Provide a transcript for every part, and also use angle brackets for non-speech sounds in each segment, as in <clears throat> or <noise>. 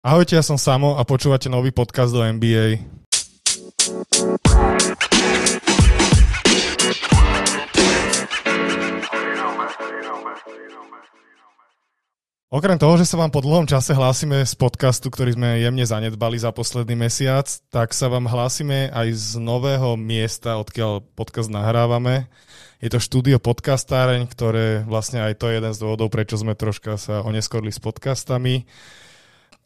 Ahojte, ja som Samo a počúvate nový podcast do NBA. Okrem toho, že sa vám po dlhom čase hlásime z podcastu, ktorý sme jemne zanedbali za posledný mesiac, tak sa vám hlásime aj z nového miesta, odkiaľ podcast nahrávame. Je to štúdio podcastáreň, ktoré vlastne aj to je jeden z dôvodov, prečo sme troška sa oneskorli s podcastami.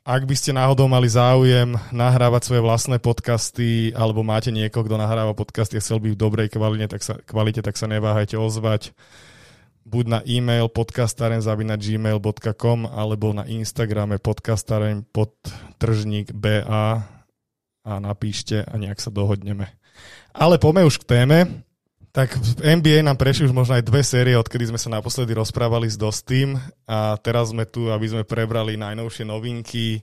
Ak by ste náhodou mali záujem nahrávať svoje vlastné podcasty alebo máte niekoho, kto nahráva podcasty a chcel by v dobrej kvalite, tak sa, kvalite, tak sa neváhajte ozvať buď na e-mail podcastaren.gmail.com alebo na Instagrame podcastaren podtržník BA a napíšte a nejak sa dohodneme. Ale poďme už k téme. Tak v NBA nám prešli už možno aj dve série, odkedy sme sa naposledy rozprávali s Dostým a teraz sme tu, aby sme prebrali najnovšie novinky,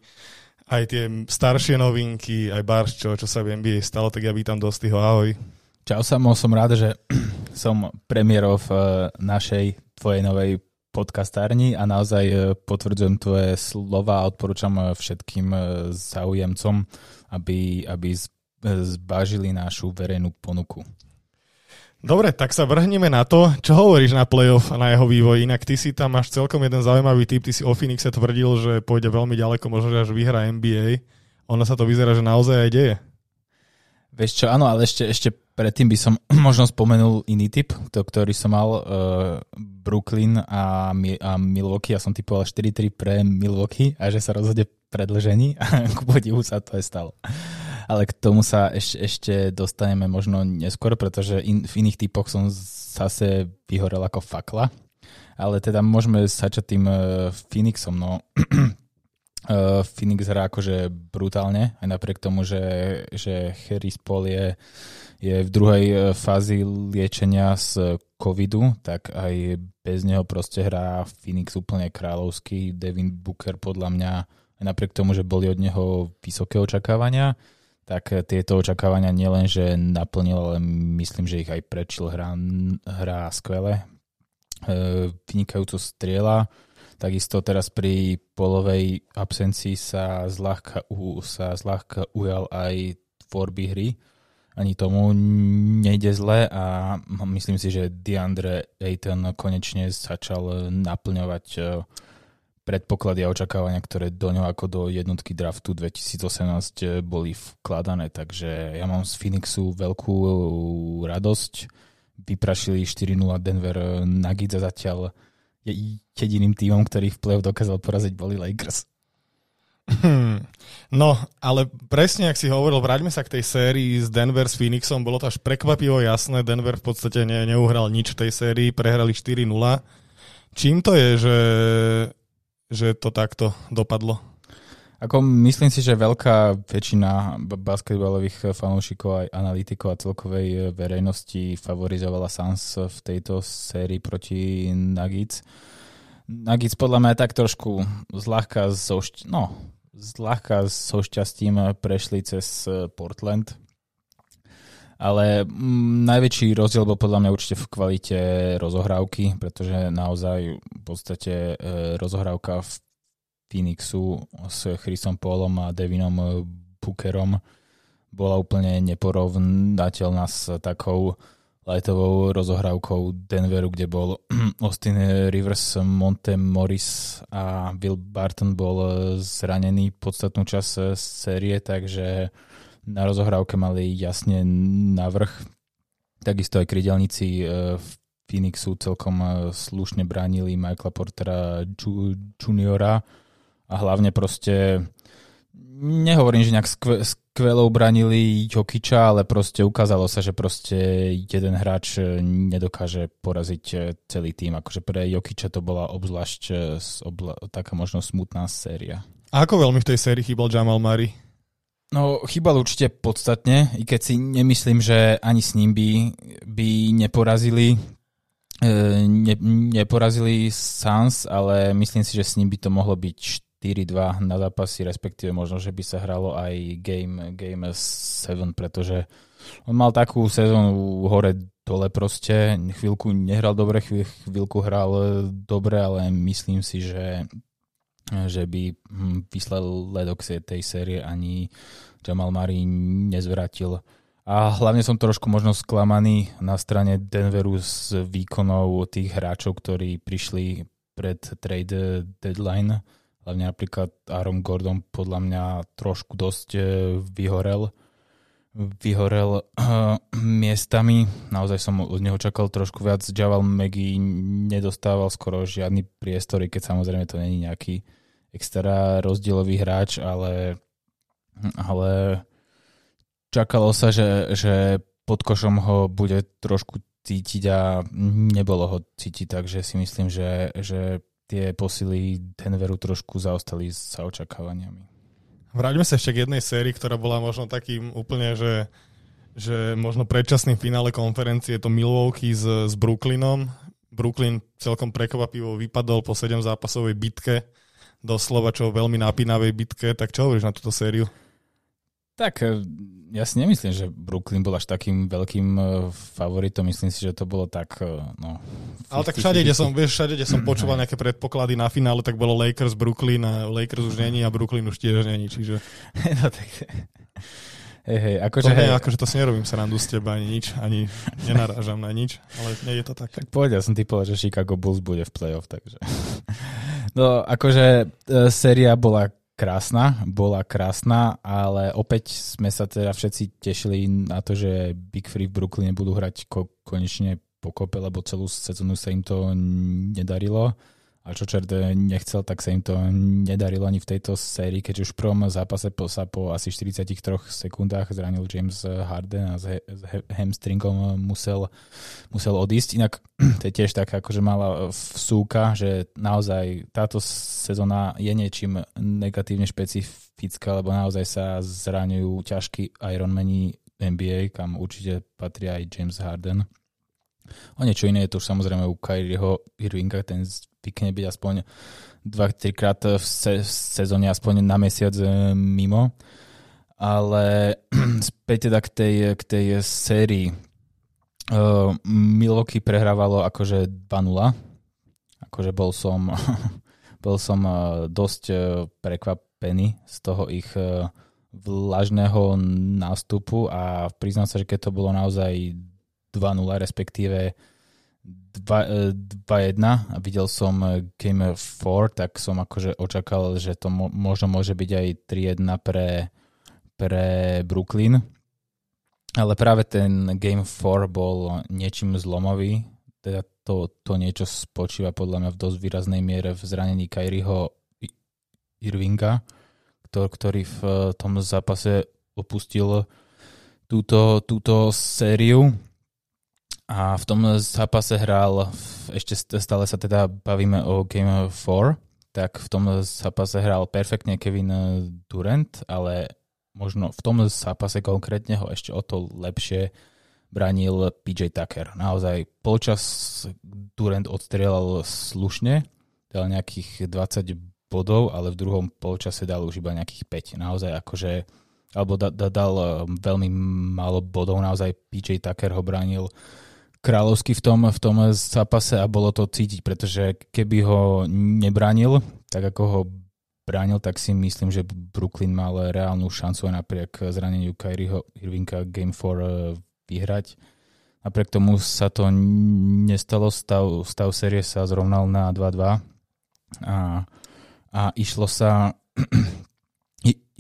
aj tie staršie novinky, aj Barš, čo, čo sa v NBA stalo, tak ja vítam Dostyho, ahoj. Čau Samo, som rád, že <clears throat> som premiérov eh, našej, tvojej novej podcastárni a naozaj eh, potvrdzujem tvoje slova a odporúčam eh, všetkým záujemcom, aby, aby zbažili našu verejnú ponuku. Dobre, tak sa vrhneme na to, čo hovoríš na playoff a na jeho vývoj. Inak ty si tam máš celkom jeden zaujímavý typ, ty si o Phoenixe tvrdil, že pôjde veľmi ďaleko, možno že až vyhra NBA. Ono sa to vyzerá, že naozaj aj deje. Vieš čo, áno, ale ešte, ešte predtým by som <clears throat> možno spomenul iný typ, to, ktorý som mal uh, Brooklyn a, a Milwaukee. Ja som typoval 4-3 pre Milwaukee a že sa rozhodne predlžení a <laughs> ku podivu sa to aj stalo ale k tomu sa ešte, ešte dostaneme možno neskôr, pretože in, v iných typoch som zase vyhorel ako fakla. Ale teda môžeme začať tým uh, Phoenixom. No. uh, <clears throat> Phoenix hrá akože brutálne, aj napriek tomu, že, že Harry Paul je, je v druhej e, fázi liečenia z covidu, tak aj bez neho proste hrá Phoenix úplne kráľovský. Devin Booker podľa mňa, aj napriek tomu, že boli od neho vysoké očakávania, tak tieto očakávania nielen, že naplnil, ale myslím, že ich aj prečil. Hrá, hrá skvele, e, vynikajúco striela. Takisto teraz pri polovej absencii sa zľahka, sa zľahka ujal aj tvorby hry. Ani tomu nejde zle a myslím si, že DeAndre Ayton konečne začal naplňovať e, predpoklady a očakávania, ktoré do ňoho ako do jednotky draftu 2018 eh, boli vkladané. Takže ja mám z Phoenixu veľkú radosť. Vyprašili 4-0 Denver Nuggets a zatiaľ je jediným týmom, ktorý v play dokázal poraziť, boli Lakers. Hmm. No, ale presne, ak si hovoril, vráťme sa k tej sérii s Denver s Phoenixom, bolo to až prekvapivo jasné, Denver v podstate ne, neuhral nič v tej sérii, prehrali 4-0. Čím to je, že že to takto dopadlo? Ako myslím si, že veľká väčšina basketbalových fanúšikov aj analytikov a celkovej e, verejnosti favorizovala Suns v tejto sérii proti Nuggets. Nuggets podľa mňa tak trošku zľahka so, no, zľahka so šťastím prešli cez e, Portland, ale m, najväčší rozdiel bol podľa mňa určite v kvalite rozohrávky, pretože naozaj v podstate e, rozohrávka v Phoenixu s Chrisom Paulom a Devinom Bookerom bola úplne neporovnateľná s takou lightovou rozohrávkou Denveru, kde bol <clears throat> Austin Rivers, Monte Morris a Will Barton bol zranený podstatnú časť série, takže na rozohrávke mali jasne navrh. Takisto aj krydelníci e, v Phoenixu celkom e, slušne bránili Michaela Portera juniora a hlavne proste nehovorím, že nejak skve, skvelo bránili Jokiča, ale proste ukázalo sa, že proste jeden hráč e, nedokáže poraziť celý tým. Akože pre Jokiča to bola obzvlášť obla, taká možno smutná séria. A ako veľmi v tej sérii chýbal Jamal Murray? No, chýbal určite podstatne, i keď si nemyslím, že ani s ním by, by neporazili e, ne, neporazili Sans, ale myslím si, že s ním by to mohlo byť 4-2 na zápasy, respektíve možno, že by sa hralo aj Game, game 7, pretože on mal takú sezónu hore dole proste, chvíľku nehral dobre, chvíľku hral dobre, ale myslím si, že že by hm, výsledok tej série ani Jamal Murray nezvratil. A hlavne som trošku možno sklamaný na strane Denveru z výkonov tých hráčov, ktorí prišli pred trade deadline. Hlavne napríklad Aaron Gordon podľa mňa trošku dosť e, vyhorel. Vyhorel uh, miestami. Naozaj som od neho čakal trošku viac. Javal Maggie nedostával skoro žiadny priestory, keď samozrejme to není nejaký extra rozdielový hráč, ale, ale čakalo sa, že, že pod košom ho bude trošku cítiť a nebolo ho cítiť, takže si myslím, že, že tie posily Denveru trošku zaostali sa očakávaniami. Vráťme sa ešte k jednej sérii, ktorá bola možno takým úplne, že, že možno predčasným finále konferencie je to Milwaukee s, s Brooklynom. Brooklyn celkom prekvapivo vypadol po 7 zápasovej bitke doslova čo veľmi napínavej bitke, tak čo hovoríš na túto sériu? Tak e, ja si nemyslím, že Brooklyn bol až takým veľkým e, favoritom. Myslím si, že to bolo tak, e, no... Ale tak všade, kde som, vieš, všade, kde som počúval nejaké predpoklady na finále, tak bolo Lakers, Brooklyn a Lakers už není a Brooklyn už tiež není, čiže... <laughs> no tak... Hej, hej, akože, to, hej. Nie, akože to si nerobím srandu z teba ani nič, ani nenarážam na nič, ale nie je to tak. Tak povedal som typoval, že Chicago Bulls bude v playoff, takže... <laughs> No, akože séria bola krásna, bola krásna, ale opäť sme sa teda všetci tešili na to, že Big Free v Brooklyne budú hrať ko- konečne pokope, lebo celú sezónu sa im to nedarilo a čo čert nechcel, tak sa im to nedarilo ani v tejto sérii, keď už v prvom zápase sa po asi 43 sekundách zranil James Harden a s, s hamstringom musel, musel odísť. Inak <clears throat> to je tiež taká akože malá vsúka, že naozaj táto sezóna je niečím negatívne špecifická, lebo naozaj sa zraňujú ťažkí Ironmani NBA, kam určite patrí aj James Harden. O niečo iné je to už samozrejme u Kyrieho Irvinga, ten zvykne byť aspoň 2-3 krát v, se- v sezóne, aspoň na mesiac e, mimo. Ale <clears throat> späť teda k tej, k tej sérii. Uh, Milwaukee prehrávalo akože 2-0. Akože bol som, <laughs> bol som uh, dosť prekvapený z toho ich vlažného nástupu a priznám sa, že keď to bolo naozaj 2-0, respektíve 2-1 a videl som eh, Game 4, tak som akože očakal, že to mo- možno môže byť aj 3-1 pre, pre Brooklyn. Ale práve ten Game 4 bol niečím zlomový. Teda to, to niečo spočíva podľa mňa v dosť výraznej miere v zranení Kyrieho Irvinga, ktorý v eh, tom zápase opustil túto, túto sériu a v tom zápase hral, ešte stále sa teda bavíme o Game 4, tak v tom zápase hral perfektne Kevin Durant, ale možno v tom zápase konkrétne ho ešte o to lepšie bránil PJ Tucker. Naozaj polčas Durant odstrelal slušne, dal nejakých 20 bodov, ale v druhom polčase dal už iba nejakých 5. Naozaj akože alebo da, da, dal veľmi málo bodov, naozaj PJ Tucker ho bránil kráľovský v tom, v tom zápase a bolo to cítiť, pretože keby ho nebránil, tak ako ho bránil, tak si myslím, že Brooklyn mal reálnu šancu aj napriek zraneniu Kyrieho Irvinka Game 4 eh, vyhrať. Napriek tomu sa to nestalo, stav, stav série sa zrovnal na 2-2 a, a išlo sa <clears throat>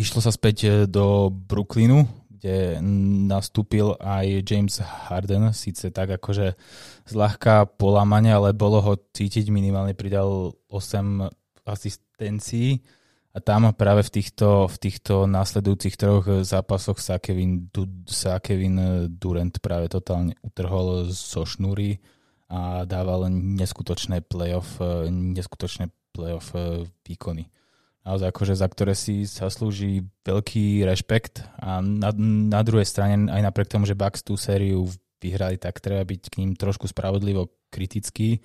išlo sa späť eh, do Brooklynu, kde nastúpil aj James Harden, síce tak akože zľahka polamane, ale bolo ho cítiť, minimálne pridal 8 asistencií. A tam práve v týchto, v týchto následujúcich troch zápasoch sa Kevin, sa Kevin Durant práve totálne utrhol zo šnúry a dával neskutočné playoff, neskutočné playoff výkony naozaj akože za ktoré si zaslúži veľký rešpekt a na, na druhej strane aj napriek tomu, že Bucks tú sériu vyhrali, tak treba byť k ním trošku spravodlivo kritický,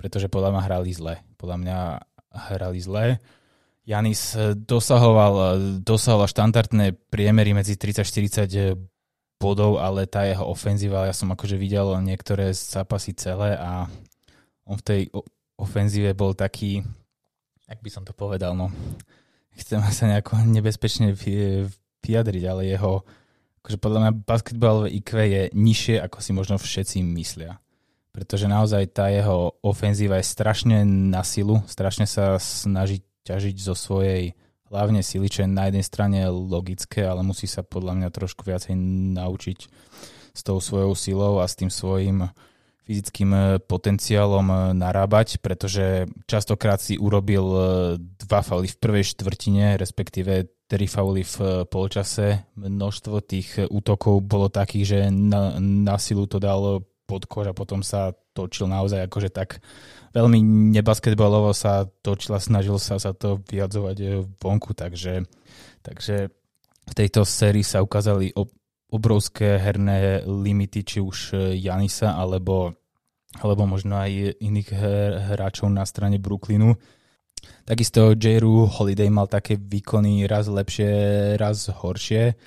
pretože podľa mňa hrali zle. Podľa mňa hrali zle. Janis dosahoval, dosahoval štandardné priemery medzi 30-40 bodov, ale tá jeho ofenzíva, ja som akože videl niektoré zápasy celé a on v tej ofenzíve bol taký, ak by som to povedal, no, chcem sa nejako nebezpečne vyjadriť, ale jeho, akože podľa mňa basketbalové IQ je nižšie, ako si možno všetci myslia. Pretože naozaj tá jeho ofenzíva je strašne na silu, strašne sa snaží ťažiť zo svojej hlavne sily, čo je na jednej strane logické, ale musí sa podľa mňa trošku viacej naučiť s tou svojou silou a s tým svojim fyzickým e, potenciálom e, narábať, pretože častokrát si urobil e, dva fauly v prvej štvrtine, respektíve tri fauly v polčase. Množstvo tých útokov bolo takých, že na, na silu to dal pod kož a potom sa točil naozaj akože tak veľmi nebasketbalovo sa točil a snažil sa sa to vyjadzovať vonku, takže, takže v tejto sérii sa ukázali obrovské herné limity, či už Janisa alebo, alebo možno aj iných hráčov na strane Brooklynu. Takisto Jeru Holiday mal také výkony raz lepšie, raz horšie.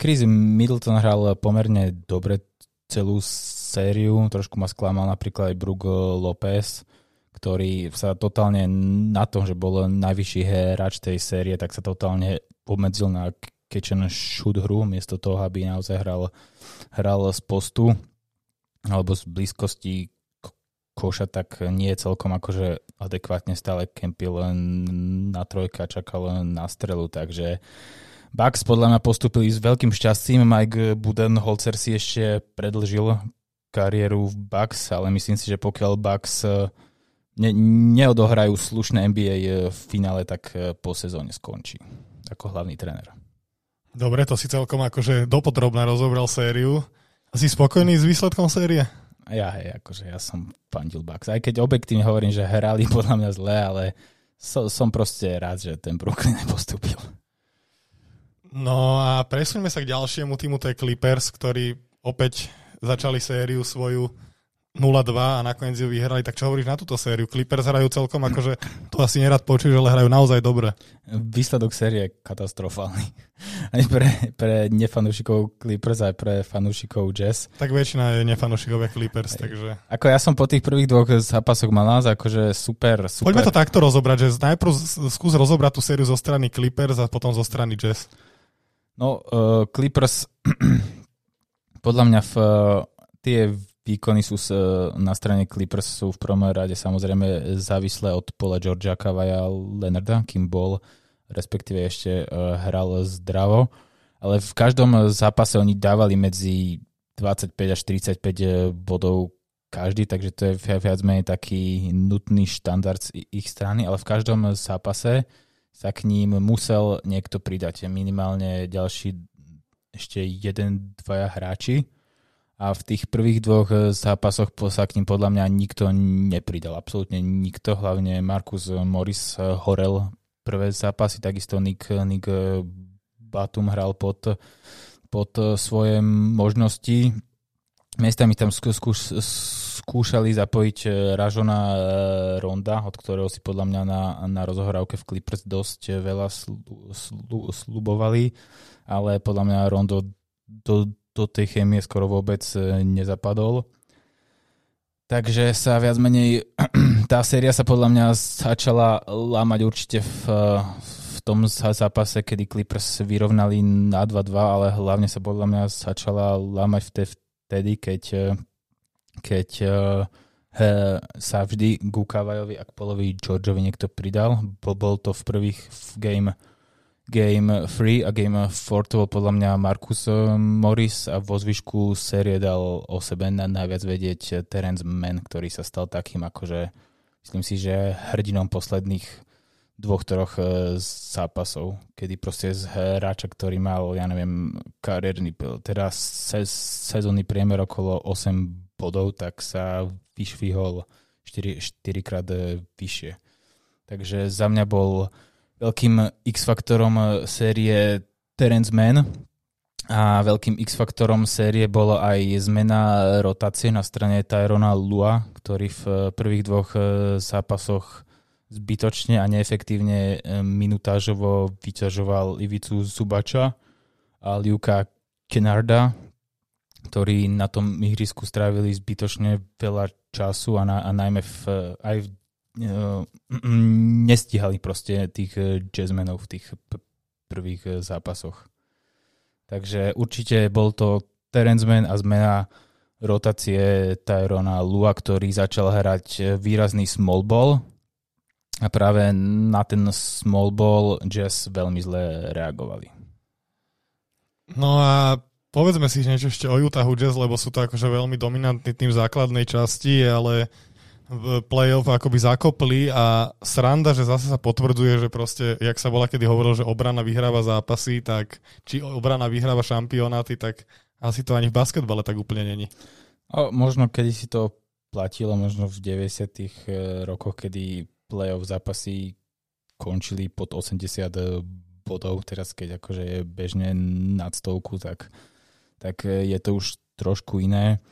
Chris Middleton hral pomerne dobre celú sériu, trošku ma sklamal napríklad aj Brook Lopez, ktorý sa totálne na tom, že bol najvyšší hráč tej série, tak sa totálne obmedzil na catch and shoot hru, miesto toho, aby naozaj hral, hral z postu alebo z blízkosti koša, tak nie je celkom akože adekvátne stále kempil len na trojka, čakal na strelu, takže Bucks podľa mňa postupili s veľkým šťastím. Mike Budenholzer si ešte predlžil kariéru v Bucks, ale myslím si, že pokiaľ Bucks eh, ne, neodohrajú slušné NBA eh, v finále, tak eh, po sezóne skončí ako hlavný tréner. Dobre, to si celkom akože dopodrobne rozobral sériu. A si spokojný s výsledkom série? Ja, hej, akože ja som fandil Bucks. Aj keď objektívne hovorím, že hrali podľa mňa zle, ale so, som proste rád, že ten Brooklyn <laughs> nepostúpil. No a presuňme sa k ďalšiemu týmu, to je Clippers, ktorí opäť začali sériu svoju 0-2 a nakoniec ju vyhrali. Tak čo hovoríš na túto sériu? Clippers hrajú celkom akože, to asi nerad počuješ, ale hrajú naozaj dobre. Výsledok série je katastrofálny. <laughs> Aj pre, pre nefanúšikov Clippers, aj pre fanúšikov Jazz. Tak väčšina je nefanúšikovia Clippers, takže... Ako ja som po tých prvých dvoch zápasoch mal nás, akože super, super. Poďme to takto rozobrať, že najprv skús rozobrať tú sériu zo strany Clippers a potom zo strany Jazz. No, uh, Clippers <clears throat> podľa mňa v, tie výkony sú s, na strane Clippers sú v prvom rade samozrejme závislé od pola Georgia Kavaja Leonarda, kým bol, respektíve ešte uh, hral zdravo. Ale v každom zápase oni dávali medzi 25 až 45 e, bodov každý, takže to je viac menej taký nutný štandard z ich strany, ale v každom zápase sa k ním musel niekto pridať. Minimálne ďalší ešte jeden, dvaja hráči a v tých prvých dvoch eh, zápasoch sa k ním podľa mňa nikto nepridal. Absolútne nikto, hlavne Markus Morris eh, horel prvé zápasy, takisto Nick, Nick eh, Batum hral pod, pod svoje možnosti. Miestami tam skúš, skúšali zapojiť Ražona Ronda, od ktorého si podľa mňa na, na rozohrávke v Clippers dosť veľa slu, slu, slubovali, ale podľa mňa Rondo do, do tej chémie skoro vôbec e, nezapadol. Takže sa viac menej, <clears throat> tá séria sa podľa mňa začala lámať určite v, v tom zápase, kedy Clippers vyrovnali na 2-2, ale hlavne sa podľa mňa začala lámať vtedy, keď, e, keď e, he, sa vždy Gukavajovi a Polovi Georgeovi niekto pridal. Bol, to v prvých game Game 3 a Game 4 to bol podľa mňa Marcus eh, Morris a vo zvyšku série dal o sebe na najviac vedieť Terence Mann, ktorý sa stal takým akože myslím si, že hrdinom posledných dvoch, troch eh, zápasov, kedy proste z hráča, ktorý mal, ja neviem, kariérny, teda se, sezónny priemer okolo 8 bodov, tak sa vyšvihol 4, 4 krát eh, vyššie. Takže za mňa bol Veľkým X-faktorom eh, série Terence Mann. A veľkým X-faktorom série bolo aj zmena rotácie na strane Tyrona Lua, ktorý v eh, prvých dvoch eh, zápasoch zbytočne a neefektívne minutážovo vyťažoval Ivicu Zubača a Liuka Kenarda, ktorí na tom ihrisku strávili zbytočne veľa času a, na, a najmä v, aj v nestíhali proste tých jazzmenov v tých prvých zápasoch. Takže určite bol to Terence Mann a zmena rotácie Tyrona Lua, ktorý začal hrať výrazný small ball a práve na ten small ball Jazz veľmi zle reagovali. No a povedzme si niečo ešte o Utahu Jazz, lebo sú to akože veľmi dominantný tým základnej časti, ale v playoff akoby zakopli a sranda, že zase sa potvrdzuje, že proste, jak sa bola kedy hovoril, že obrana vyhráva zápasy, tak či obrana vyhráva šampionáty, tak asi to ani v basketbale tak úplne není. O, možno kedy si to platilo, možno v 90 e, rokoch, kedy playoff zápasy končili pod 80 e, bodov, teraz keď akože je bežne nad stovku, tak, tak e, je to už trošku iné.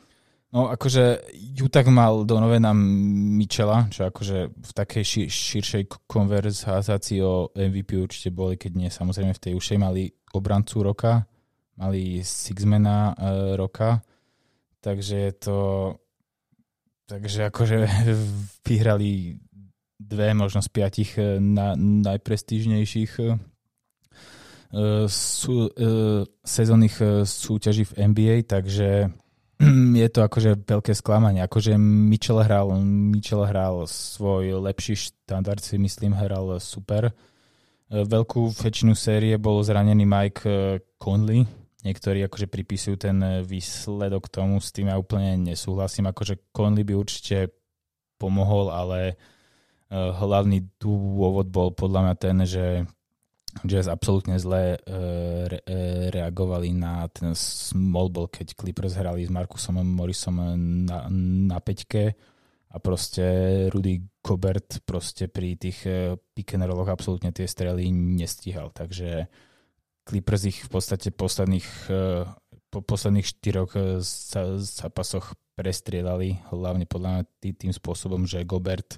No akože Utah mal Donovena Michela, čo akože v takej šir, širšej konverzácii o MVP určite boli, keď nie samozrejme v tej ušej mali obrancu roka, mali Sixmana uh, roka, takže je to takže akože <laughs> vyhrali dve, možno z piatich e, na, najprestížnejších uh, sú, uh, sezónnych súťaží v NBA, takže je to akože veľké sklamanie. Akože Mitchell hral, Mitchell hral svoj lepší štandard, si myslím, hral super. Veľkú väčšinu série bol zranený Mike eh, Conley. Niektorí akože pripisujú ten výsledok tomu, s tým ja úplne nesúhlasím. Akože Conley by určite pomohol, ale eh, hlavný dôvod bol podľa mňa ten, že Jazz absolútne zle re, e, reagovali na ten small ball, keď Clippers hrali s Markusom Morrisom na, na peťke a proste Rudy Gobert proste pri tých e, pick and rolloch absolútne tie strely nestíhal, takže Clippers ich v podstate posledných, e, po posledných štyroch zápasoch prestrielali, hlavne podľa mňa tým spôsobom, že Gobert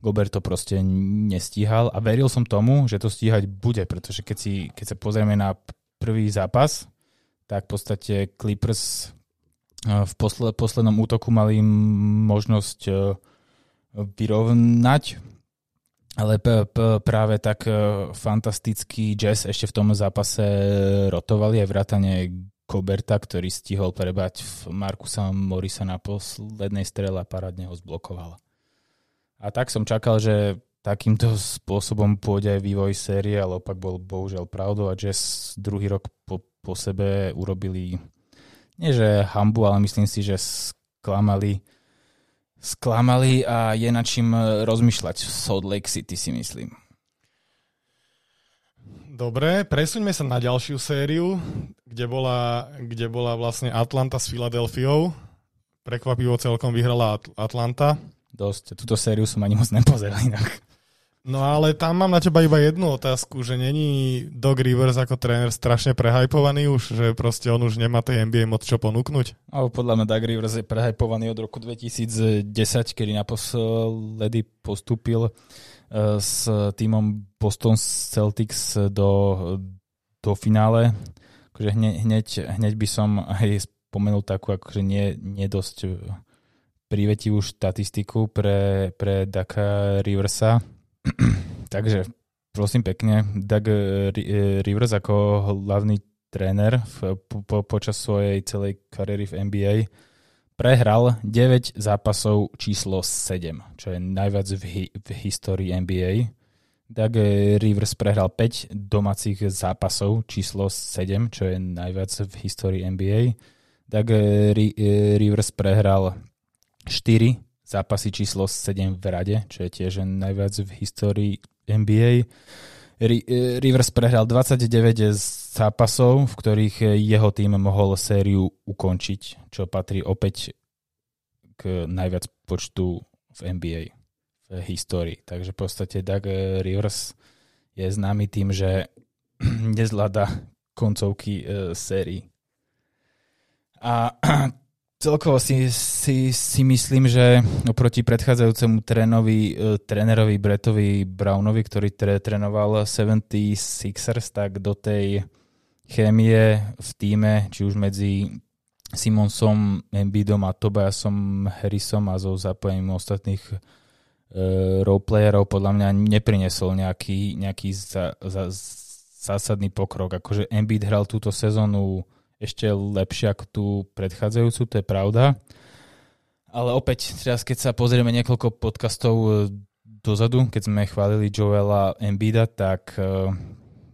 Gobert to proste nestíhal a veril som tomu, že to stíhať bude, pretože keď, si, keď sa pozrieme na prvý zápas, tak v podstate Clippers eh, v posled, poslednom útoku mali možnosť eh, vyrovnať, ale p- p- práve tak eh, fantastický jazz ešte v tom zápase rotovali aj vrátane Koberta, ktorý stihol prebať Markusa Morisa na poslednej strele a parádne ho zblokoval. A tak som čakal, že takýmto spôsobom pôjde aj vývoj série, ale opak bol bohužiaľ pravdou a Jazz druhý rok po, po sebe urobili nie že hambu, ale myslím si, že sklamali sklamali a je na čím rozmýšľať v Salt Lake City si myslím. Dobre, presuňme sa na ďalšiu sériu, kde bola, kde bola vlastne Atlanta s Filadelfiou. Prekvapivo celkom vyhrala Atlanta dosť. Túto sériu som ani moc nepozeral inak. No ale tam mám na teba iba jednu otázku, že není Doc Rivers ako tréner strašne prehypovaný už, že proste on už nemá tej NBA moc čo ponúknuť? No, podľa mňa Doug Rivers je prehypovaný od roku 2010, kedy naposledy postúpil uh, s týmom Boston Celtics do, do finále. Akože hneď, hneď, hneď by som aj spomenul takú akože nie, nie dosť privetivú štatistiku pre, pre Daka Riversa. <clears throat> Takže prosím pekne, Doug Rivers ako hlavný tréner v, po, počas svojej celej kariéry v NBA prehral 9 zápasov číslo 7, čo je najviac v, hi, v histórii NBA. Doug Rivers prehral 5 domácich zápasov číslo 7, čo je najviac v histórii NBA. Doug Rivers prehral 4 zápasy číslo 7 v rade, čo je tiež najviac v histórii NBA. Rivers prehral 29 zápasov, v ktorých jeho tým mohol sériu ukončiť, čo patrí opäť k najviac počtu v NBA v histórii. Takže v podstate Doug Rivers je známy tým, že <clears throat> nezvláda koncovky e, sérií. A <clears throat> Celkovo si, si, si myslím, že oproti predchádzajúcemu trénovi, e, trénerovi Bretovi Brownovi, ktorý tre, trénoval 76ers, tak do tej chémie v týme, či už medzi Simonsom, Embiidom a Tobiasom Harrisom a so zapojením ostatných roleplayerov podľa mňa neprinesol nejaký, nejaký za, za, zásadný pokrok. Akože Embiid hral túto sezónu ešte lepšie ako tú predchádzajúcu, to je pravda. Ale opäť, teraz keď sa pozrieme niekoľko podcastov e, dozadu, keď sme chválili Joela Embida, tak e,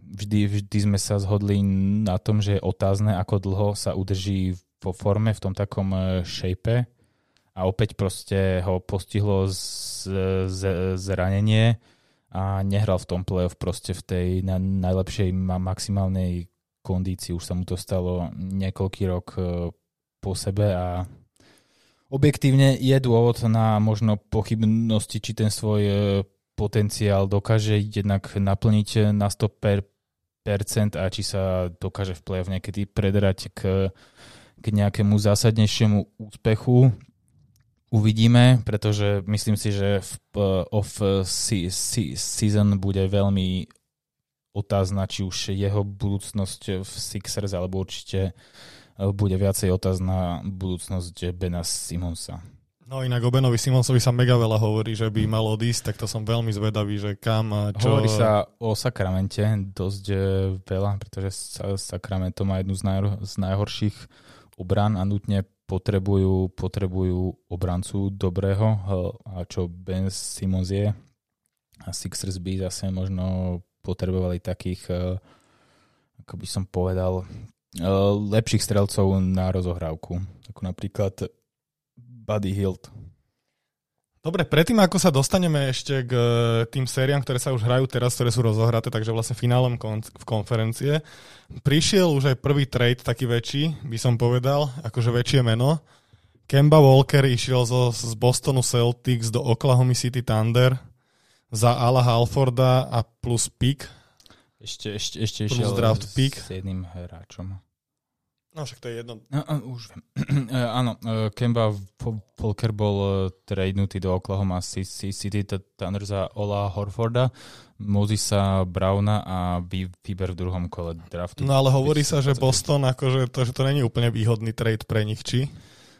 vždy, vždy sme sa zhodli na tom, že je otázne, ako dlho sa udrží vo forme, v tom takom e, shape. A opäť proste ho postihlo z, z, zranenie a nehral v tom playoff proste v tej na, najlepšej maximálnej kondícii. Už sa mu to stalo niekoľký rok e, po sebe a objektívne je dôvod na možno pochybnosti, či ten svoj e, potenciál dokáže jednak naplniť na 100% a či sa dokáže v play-off niekedy predrať k, k nejakému zásadnejšiemu úspechu. Uvidíme, pretože myslím si, že v off season bude veľmi otázna, či už jeho budúcnosť v Sixers, alebo určite e, bude viacej otázna budúcnosť Bena Simonsa. No inak o Benovi Simonsovi sa mega veľa hovorí, že by mal odísť, tak to som veľmi zvedavý, že kam a čo... Hovorí sa o Sakramente dosť e, veľa, pretože Sacramento má jednu z, najhor- z najhorších obran a nutne potrebujú, potrebujú obrancu dobrého, a čo Ben Simons je. A Sixers by zase možno potrebovali takých, e, ako by som povedal, e, lepších strelcov na rozohrávku. Ako napríklad Buddy Hilt. Dobre, predtým ako sa dostaneme ešte k e, tým sériám, ktoré sa už hrajú teraz, ktoré sú rozohraté, takže vlastne finálom kon- v konferencie, prišiel už aj prvý trade, taký väčší, by som povedal, akože väčšie meno. Kemba Walker išiel zo, z Bostonu Celtics do Oklahoma City Thunder za Ala Halforda a plus pick. Ešte, ešte, ešte išiel draft pick. s jedným hráčom. No však to je jedno. No, už viem. E, <clears throat> áno, e, Kemba Volker bol tradenutý do Oklahoma City Thunder za Ola Horforda, Mosisa Browna a výber v druhom kole draftu. No ale hovorí sa, že Boston, akože to, že to není úplne výhodný trade pre nich, či?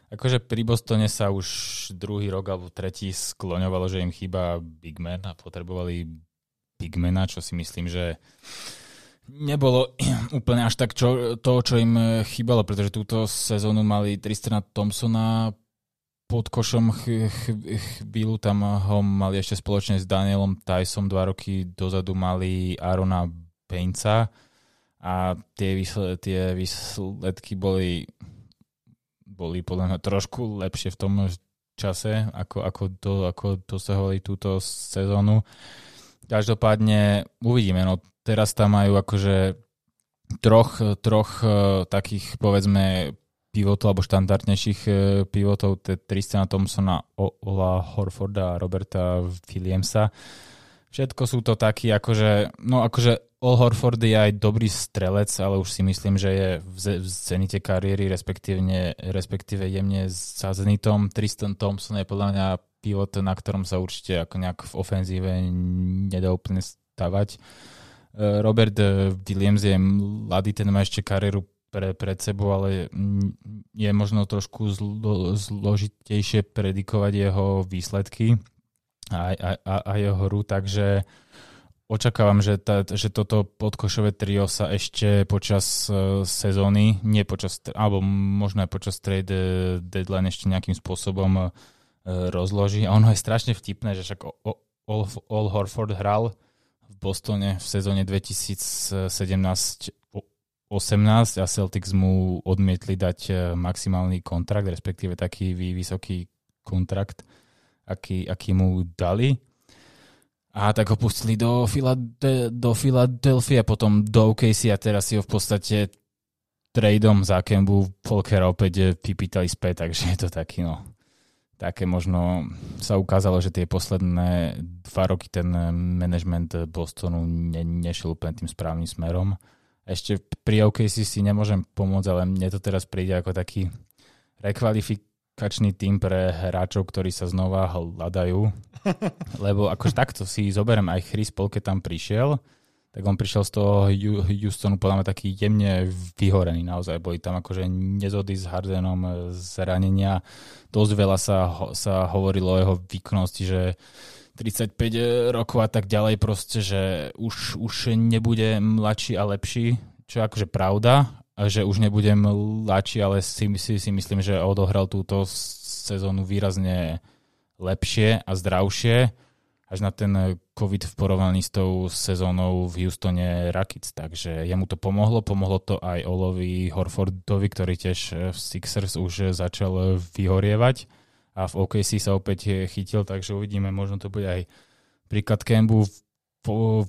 Akože pri Bostone sa už druhý rok alebo tretí skloňovalo, že im chýba big man a potrebovali big mana, čo si myslím, že nebolo <clears throat> úplne až tak čo, to, čo im chýbalo, pretože túto sezónu mali Tristana Thompsona pod košom ch- ch- chvíľu, tam ho mali ešte spoločne s Danielom Tyson, dva roky dozadu mali Arona Painca a tie, výsledky, tie výsledky boli, boli podľa mňa trošku lepšie v tom čase, ako, ako, to, ako dosahovali túto sezónu. Každopádne uvidíme, no teraz tam majú akože troch, troch uh, takých povedzme pivotov alebo štandardnejších uh, pivotov, Tristana Thompsona, Ola Horforda a Roberta Williamsa. Všetko sú to takí akože, no akože Ol Horford je aj dobrý strelec, ale už si myslím, že je v, zenite kariéry, respektíve, respektíve jemne za Zenitom. Tristan Thompson je podľa mňa pivot, na ktorom sa určite ako nejak v ofenzíve nedá úplne stavať. Eh, Robert eh, Williams je mladý, ten má ešte kariéru pre, pred sebou, ale je možno trošku zlo, zložitejšie predikovať jeho výsledky a, a, a, jeho hru, takže očakávam, že, tá, že toto podkošové trio sa ešte počas uh, sezóny, nie počas, alebo možno aj počas trade deadline ešte nejakým spôsobom uh, rozloží. A ono je strašne vtipné, že však All, Horford hral Bostone v sezóne 2017 18 a Celtics mu odmietli dať e, maximálny kontrakt, respektíve taký vysoký kontrakt, aký, aký mu dali. A tak ho pustili do, Filade- do Philadelphia, potom do OKC a teraz si ho v podstate tradeom za Kembu Volkera opäť vypýtali späť, takže je to taký no také možno sa ukázalo, že tie posledné dva roky ten management Bostonu ne, nešiel úplne tým správnym smerom. Ešte pri OKC si nemôžem pomôcť, ale mne to teraz príde ako taký rekvalifikačný tým pre hráčov, ktorí sa znova hľadajú. <laughs> Lebo akože takto si zoberiem aj Chris Paul, keď tam prišiel, tak on prišiel z toho Houstonu podľa mňa taký jemne vyhorený naozaj. Boli tam akože nezody s Hardenom, zranenia. Dosť veľa sa, sa hovorilo o jeho výkonnosti, že 35 rokov a tak ďalej proste, že už, už nebude mladší a lepší, čo je akože pravda, že už nebudem mladší, ale si, si, si myslím, že odohral túto sezónu výrazne lepšie a zdravšie. Až na ten COVID v porovnaní s tou sezónou v Houstone Rakic. Takže jemu to pomohlo, pomohlo to aj Olovi Horfordovi, ktorý tiež v Sixers už začal vyhorievať. A v OKC sa opäť chytil, takže uvidíme, možno to bude aj príklad Kembu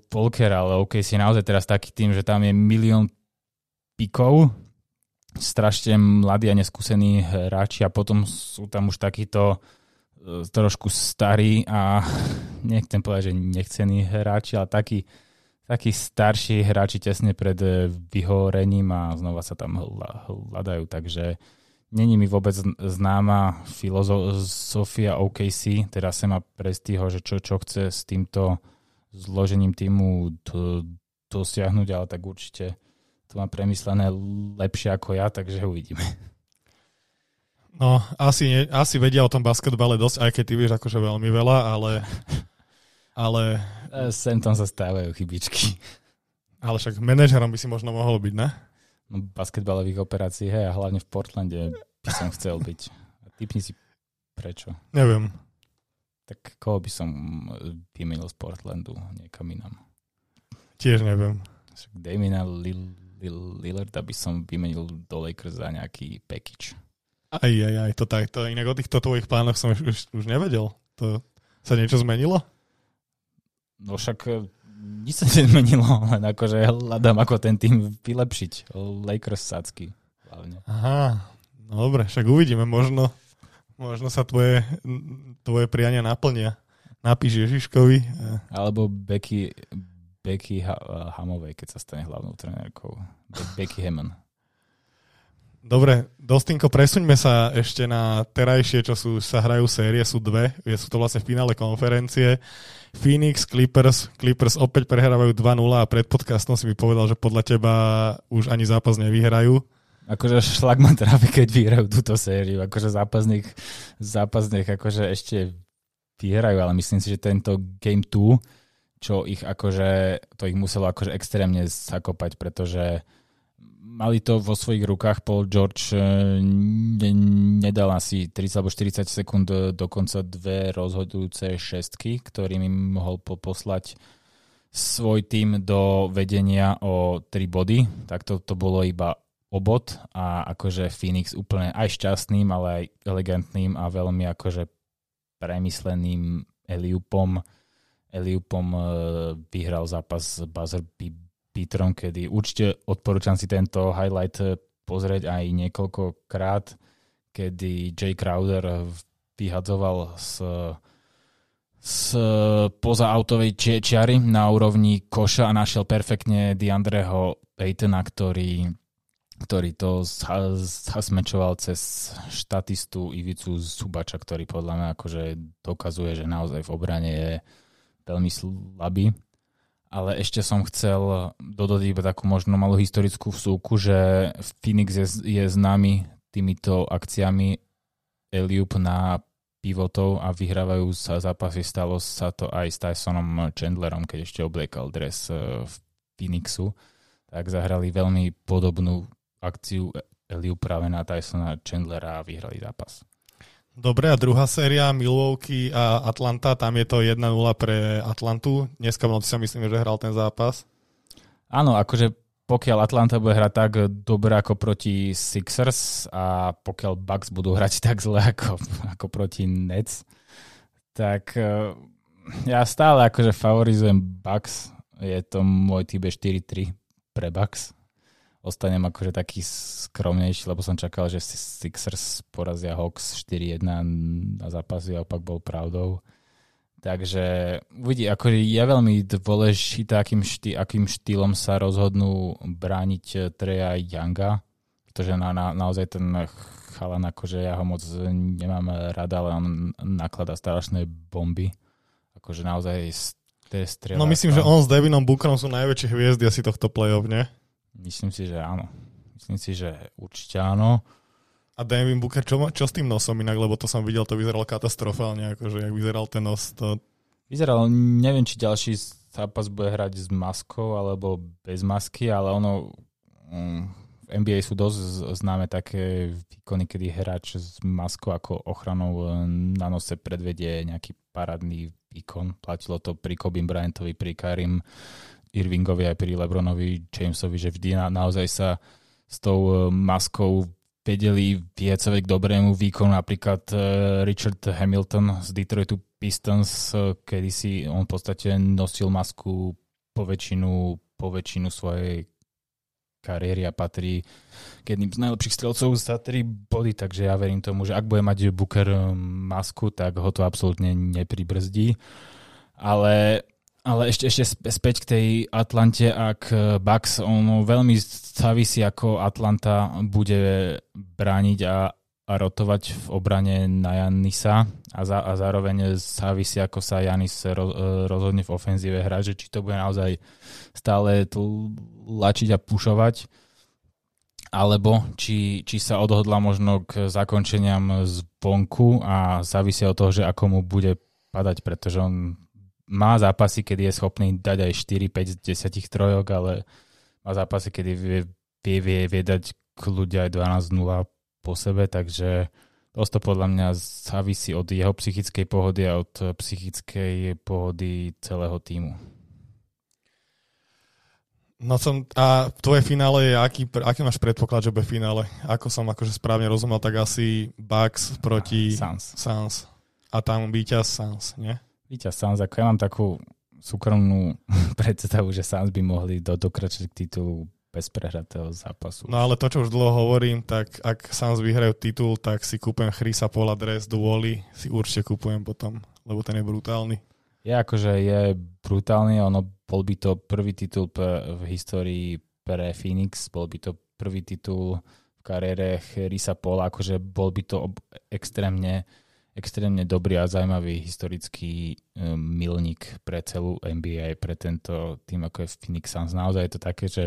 Volker, ale OKC je naozaj teraz taký tým, že tam je milión pikov, strašne mladí a neskúsení hráči a potom sú tam už takíto e, trošku starí a <laughs> nechcem povedať, že nechcení hráči, ale takí, takí starší hráči tesne pred vyhorením a znova sa tam hľadajú, takže Není mi vôbec známa filozofia OKC, teda sa ma Prestiho, že čo, čo chce s týmto zložením týmu dosiahnuť, ale tak určite to má premyslené lepšie ako ja, takže uvidíme. No, asi, asi vedia o tom basketbale dosť, aj keď ty vieš akože veľmi veľa, ale... ale... E, sem tam sa stávajú chybičky. Ale však manažerom by si možno mohol byť, ne? No, basketbalových operácií, hej, a hlavne v Portlande by som chcel byť. A typni si prečo. Neviem. Tak koho by som vymenil z Portlandu niekam inám? Tiež neviem. Damina Lil, Lil, Lillarda by som vymenil do Lakers za nejaký package. Aj, aj, aj, to takto. Inak o týchto tvojich plánoch som už, už, už nevedel. To sa niečo zmenilo? No však nič sa <laughs> nezmenilo, len akože hľadám, ako ten tým vylepšiť. Lakers sacky hlavne. Aha, no dobre, však uvidíme, možno, možno sa tvoje, tvoje priania naplnia. Napíš Ježiškovi. Alebo Becky, Becky Hamovej, keď sa stane hlavnou trenérkou. <sighs> Becky Hammond. Dobre, Dostinko, presuňme sa ešte na terajšie, čo sú, sa hrajú série, sú dve, sú to vlastne v finále konferencie. Phoenix, Clippers, Clippers opäť prehrávajú 2-0 a pred podcastom si mi povedal, že podľa teba už ani zápas nevyhrajú. Akože šlak ma trápi, keď vyhrajú túto sériu. Akože zápasných, zápasných akože ešte vyhrajú, ale myslím si, že tento Game 2, čo ich akože, to ich muselo akože extrémne zakopať, pretože mali to vo svojich rukách. Paul George eh, ne, nedal asi 30 alebo 40 sekúnd eh, dokonca dve rozhodujúce šestky, ktorým im mohol poslať svoj tým do vedenia o 3 body. Tak to, to bolo iba obod a akože Phoenix úplne aj šťastným, ale aj elegantným a veľmi akože premysleným Eliupom Eliupom eh, vyhral zápas buzzer Petrom, kedy určite odporúčam si tento highlight eh, pozrieť aj niekoľkokrát, kedy Jay Crowder vyhadzoval z, z poza autovej či, čiary na úrovni koša a našiel perfektne Diandreho Paytona, ktorý, ktorý to zasmečoval cez štatistu Ivicu Subača, ktorý podľa mňa akože dokazuje, že naozaj v obrane je veľmi slabý ale ešte som chcel dodať iba takú možno malú historickú vsúku, že Phoenix je, je známy týmito akciami Eliup na pivotov a vyhrávajú sa zápasy. Stalo sa to aj s Tysonom Chandlerom, keď ešte obliekal dres e, v Phoenixu. Tak zahrali veľmi podobnú akciu Eliup práve na Tysona Chandlera a vyhrali zápas. Dobre, a druhá séria Milwaukee a Atlanta, tam je to 1-0 pre Atlantu. Dneska v noci sa myslím, že hral ten zápas. Áno, akože pokiaľ Atlanta bude hrať tak dobre ako proti Sixers a pokiaľ Bucks budú hrať <laughs> tak zle ako, ako proti Nets, tak uh, ja stále akože favorizujem Bucks. Je to môj typ 4-3 pre Bucks ostanem akože taký skromnejší, lebo som čakal, že Sixers porazia Hawks 4-1 na zápasy a opak bol pravdou. Takže uvidí, ako je veľmi dôležité, akým, štý, akým štýlom sa rozhodnú brániť Treja Younga, pretože na, na, naozaj ten chalan, akože ja ho moc nemám rada, ale on naklada strašné bomby. Akože naozaj strieľa. No myslím, že on s Devinom Bookerom sú najväčšie hviezdy asi tohto play-off, nie? Myslím si, že áno. Myslím si, že určite áno. A Devin Booker, čo, čo s tým nosom inak, lebo to som videl, to vyzeralo katastrofálne, akože jak vyzeral ten nos, to Vyzeral, neviem, či ďalší zápas bude hrať s maskou alebo bez masky, ale ono mm, v NBA sú dosť známe také výkony, kedy hráč s maskou ako ochranou e, na nose predvedie nejaký parádny výkon. Platilo to pri Kobe Bryantovi, pri Karim Irvingovi aj pri Lebronovi Jamesovi, že vždy na, naozaj sa s tou e, maskou vedeli viecovať k dobrému výkonu. Napríklad e, Richard Hamilton z Detroitu Pistons, e, kedy si on v podstate nosil masku po väčšinu, po väčšinu svojej kariéry a patrí k jedným z najlepších strelcov za 3 body, takže ja verím tomu, že ak bude mať Booker masku, tak ho to absolútne nepribrzdí. Ale ale ešte, ešte späť k tej Atlante a k Bucks. Ono veľmi závisí, ako Atlanta bude brániť a, a rotovať v obrane na Janisa a, za, a zároveň závisí, ako sa Janis ro, rozhodne v ofenzíve hrať, že či to bude naozaj stále lačiť a pušovať, alebo či, či sa odhodla možno k zakončeniam z vonku a závisí od toho, že ako mu bude padať, pretože on má zápasy, kedy je schopný dať aj 4, 5 z 10 trojok, ale má zápasy, kedy vie, vie, vie, vie dať ľudia aj 12-0 po sebe, takže dosť to podľa mňa závisí od jeho psychickej pohody a od psychickej pohody celého týmu. No som, a tvoje finále je, aký, aký máš predpoklad, že bude finále? Ako som akože správne rozumel, tak asi Bucks proti Sans. Sans. A tam víťaz Sans, nie? Víťaz Sans, ako ja mám takú súkromnú <laughs> predstavu, že Sans by mohli do, dokračiť k titulu bez prehratého zápasu. No ale to, čo už dlho hovorím, tak ak Sans vyhrajú titul, tak si kúpem Chrisa Pola dres do Wally, si určite kúpujem potom, lebo ten je brutálny. Je akože je brutálny, ono bol by to prvý titul v histórii pre Phoenix, bol by to prvý titul v kariére Chrisa Pola, akože bol by to extrémne extrémne dobrý a zaujímavý historický um, milník pre celú NBA, pre tento tým, ako je Phoenix Suns. Naozaj je to také, že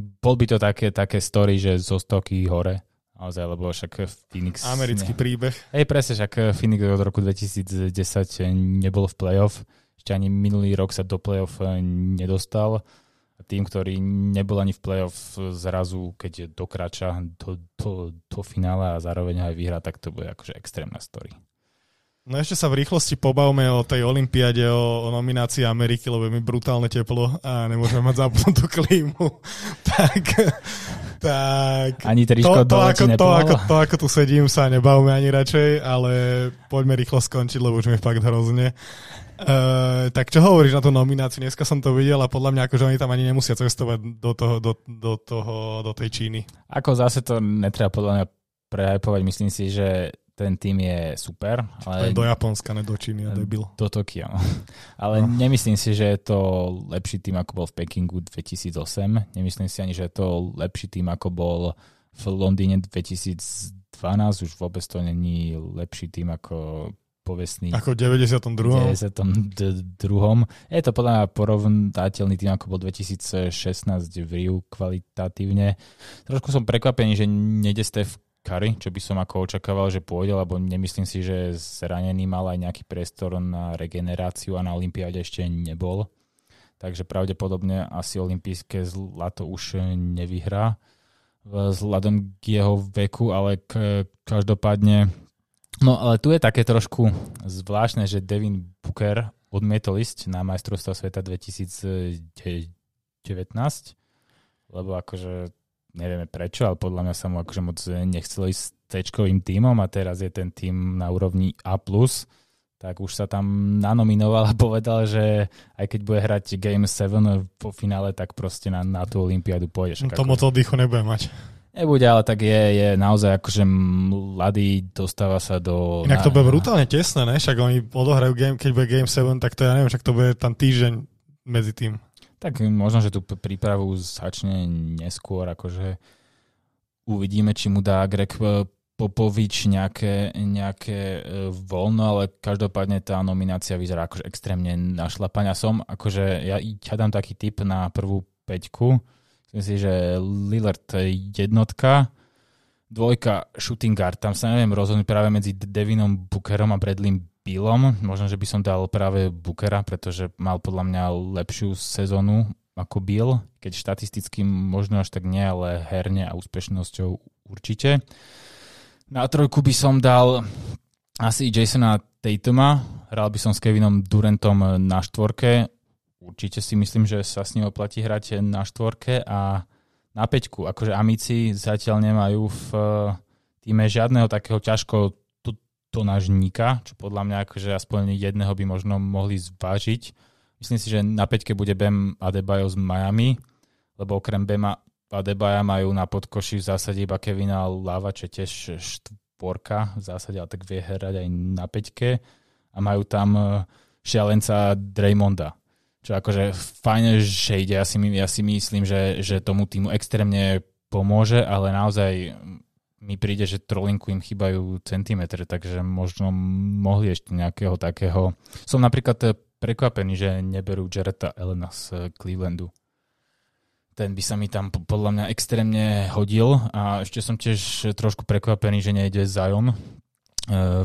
bol by to také, také story, že zo stoky hore, naozaj, lebo však Phoenix... Americký ne, príbeh. Hej, presne, však Phoenix od roku 2010 nebol v playoff, ešte ani minulý rok sa do playoff nedostal. Tým, ktorý nebol ani v playoff zrazu, keď dokrača do, do, do finále a zároveň aj vyhrá, tak to bude akože extrémna story. No ešte sa v rýchlosti pobavme o tej olympiade, o, o nominácii Ameriky, lebo je mi brutálne teplo a nemôžeme mať zapnutú <laughs> klímu. tak, tak... Ani to, to, ako, to, ako, to, ako tu sedím, sa nebavme ani radšej, ale poďme rýchlo skončiť, lebo už mi fakt hrozne. Uh, tak čo hovoríš na tú nomináciu? Dneska som to videl a podľa mňa akože oni tam ani nemusia cestovať do, toho, do, do, toho, do tej Číny. Ako zase to netreba podľa mňa prehajpovať. Myslím si, že ten tým je super. Ale do Japonska, ne do Číny, a debil. Do Tokia. No. <laughs> Ale no. nemyslím si, že je to lepší tým, ako bol v Pekingu 2008. Nemyslím si ani, že je to lepší tým, ako bol v Londýne 2012. Už vôbec to není lepší tým ako povestný. Ako v 92. 92. Je to podľa mňa porovnateľný tým, ako bol 2016 v Riu kvalitatívne. Trošku som prekvapený, že nejde Steph Curry, čo by som ako očakával, že pôjde, lebo nemyslím si, že zranený mal aj nejaký priestor na regeneráciu a na Olympiáde ešte nebol. Takže pravdepodobne asi olympijské zlato už nevyhrá vzhľadom k jeho veku, ale k, každopádne No ale tu je také trošku zvláštne, že Devin Booker odmietol ísť na majstrovstvo sveta 2019, lebo akože nevieme prečo, ale podľa mňa sa mu akože moc nechcelo ísť s tečkovým tímom a teraz je ten tým na úrovni A+, tak už sa tam nanominoval a povedal, že aj keď bude hrať Game 7 po finále, tak proste na, na tú Olympiádu pôjdeš. No to moc oddychu nebude mať. Nebude, ale tak je, je naozaj akože mladý, dostáva sa do... Inak to bude brutálne tesné, ne? Však oni odohrajú game, keď bude Game 7, tak to ja neviem, však to bude tam týždeň medzi tým. Tak možno, že tú prípravu začne neskôr, akože uvidíme, či mu dá Greg e, Popovič nejaké, nejaké e, voľno, ale každopádne tá nominácia vyzerá akože extrémne našlapania. Som, akože ja, ja dám taký tip na prvú peťku. Myslím si, že Lillard jednotka, dvojka shooting guard, tam sa neviem rozhodnúť práve medzi Devinom Bookerom a Bradleym Billom. Možno, že by som dal práve Bookera, pretože mal podľa mňa lepšiu sezónu ako Bill, keď štatisticky možno až tak nie, ale herne a úspešnosťou určite. Na trojku by som dal asi Jasona Tatuma, hral by som s Kevinom Durantom na štvorke, určite si myslím, že sa s ním oplatí hrať na štvorke a na peťku. Akože amici zatiaľ nemajú v týme žiadneho takého ťažko tonažníka, čo podľa mňa akože aspoň jedného by možno mohli zvážiť. Myslím si, že na peťke bude Bam Adebayo z Miami, lebo okrem Bema Adebaja majú na podkoši v zásade iba Kevina Lava, čo tiež štvorka v zásade, ale tak vie hrať aj na peťke a majú tam e, šialenca Draymonda. Čo akože fajne, že ide. Ja si, ja si myslím, že, že tomu týmu extrémne pomôže, ale naozaj mi príde, že trolinku im chýbajú centimetre, takže možno mohli ešte nejakého takého... Som napríklad prekvapený, že neberú Jareta Elena z Clevelandu. Ten by sa mi tam podľa mňa extrémne hodil a ešte som tiež trošku prekvapený, že nejde Zion uh,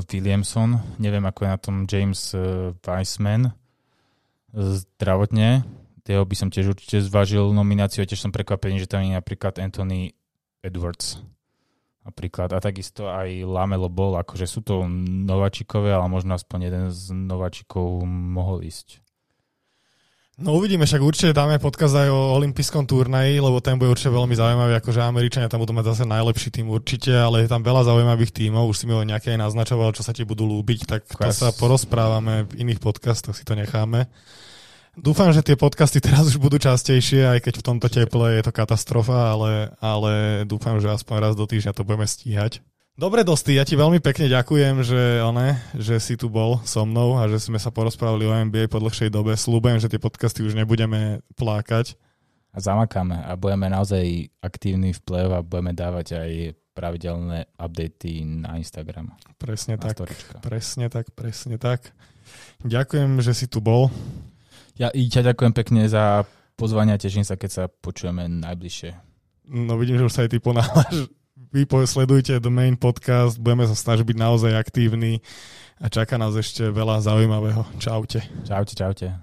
Williamson. Neviem, ako je na tom James uh, Weissman zdravotne. Tého by som tiež určite zvážil nomináciu. Tiež som prekvapený, že tam je napríklad Anthony Edwards napríklad. A takisto aj Lamelo bol, akože sú to nováčikové, ale možno aspoň jeden z nováčikov mohol ísť. No uvidíme, však určite dáme podkaz aj o olympijskom turnaji, lebo ten bude určite veľmi zaujímavý, akože Američania tam budú mať zase najlepší tým určite, ale je tam veľa zaujímavých tímov, už si mi ho nejaké aj naznačoval, čo sa ti budú lúbiť, tak to sa porozprávame v iných podcastoch, si to necháme. Dúfam, že tie podcasty teraz už budú častejšie, aj keď v tomto teple je to katastrofa, ale, ale dúfam, že aspoň raz do týždňa to budeme stíhať. Dobre, Dosty, ja ti veľmi pekne ďakujem, že, one, že si tu bol so mnou a že sme sa porozprávali o NBA po dlhšej dobe. Slúbujem, že tie podcasty už nebudeme plákať. A zamakáme a budeme naozaj aktívni v play a budeme dávať aj pravidelné updaty na Instagram. Presne na tak, storička. presne tak, presne tak. Ďakujem, že si tu bol. Ja i ťa ďakujem pekne za pozvanie a teším sa, keď sa počujeme najbližšie. No vidím, že už sa aj ty ponáhľaš. Vy sledujte The Main Podcast, budeme sa snažiť byť naozaj aktívni a čaká nás ešte veľa zaujímavého. Čaute. Čaute, čaute.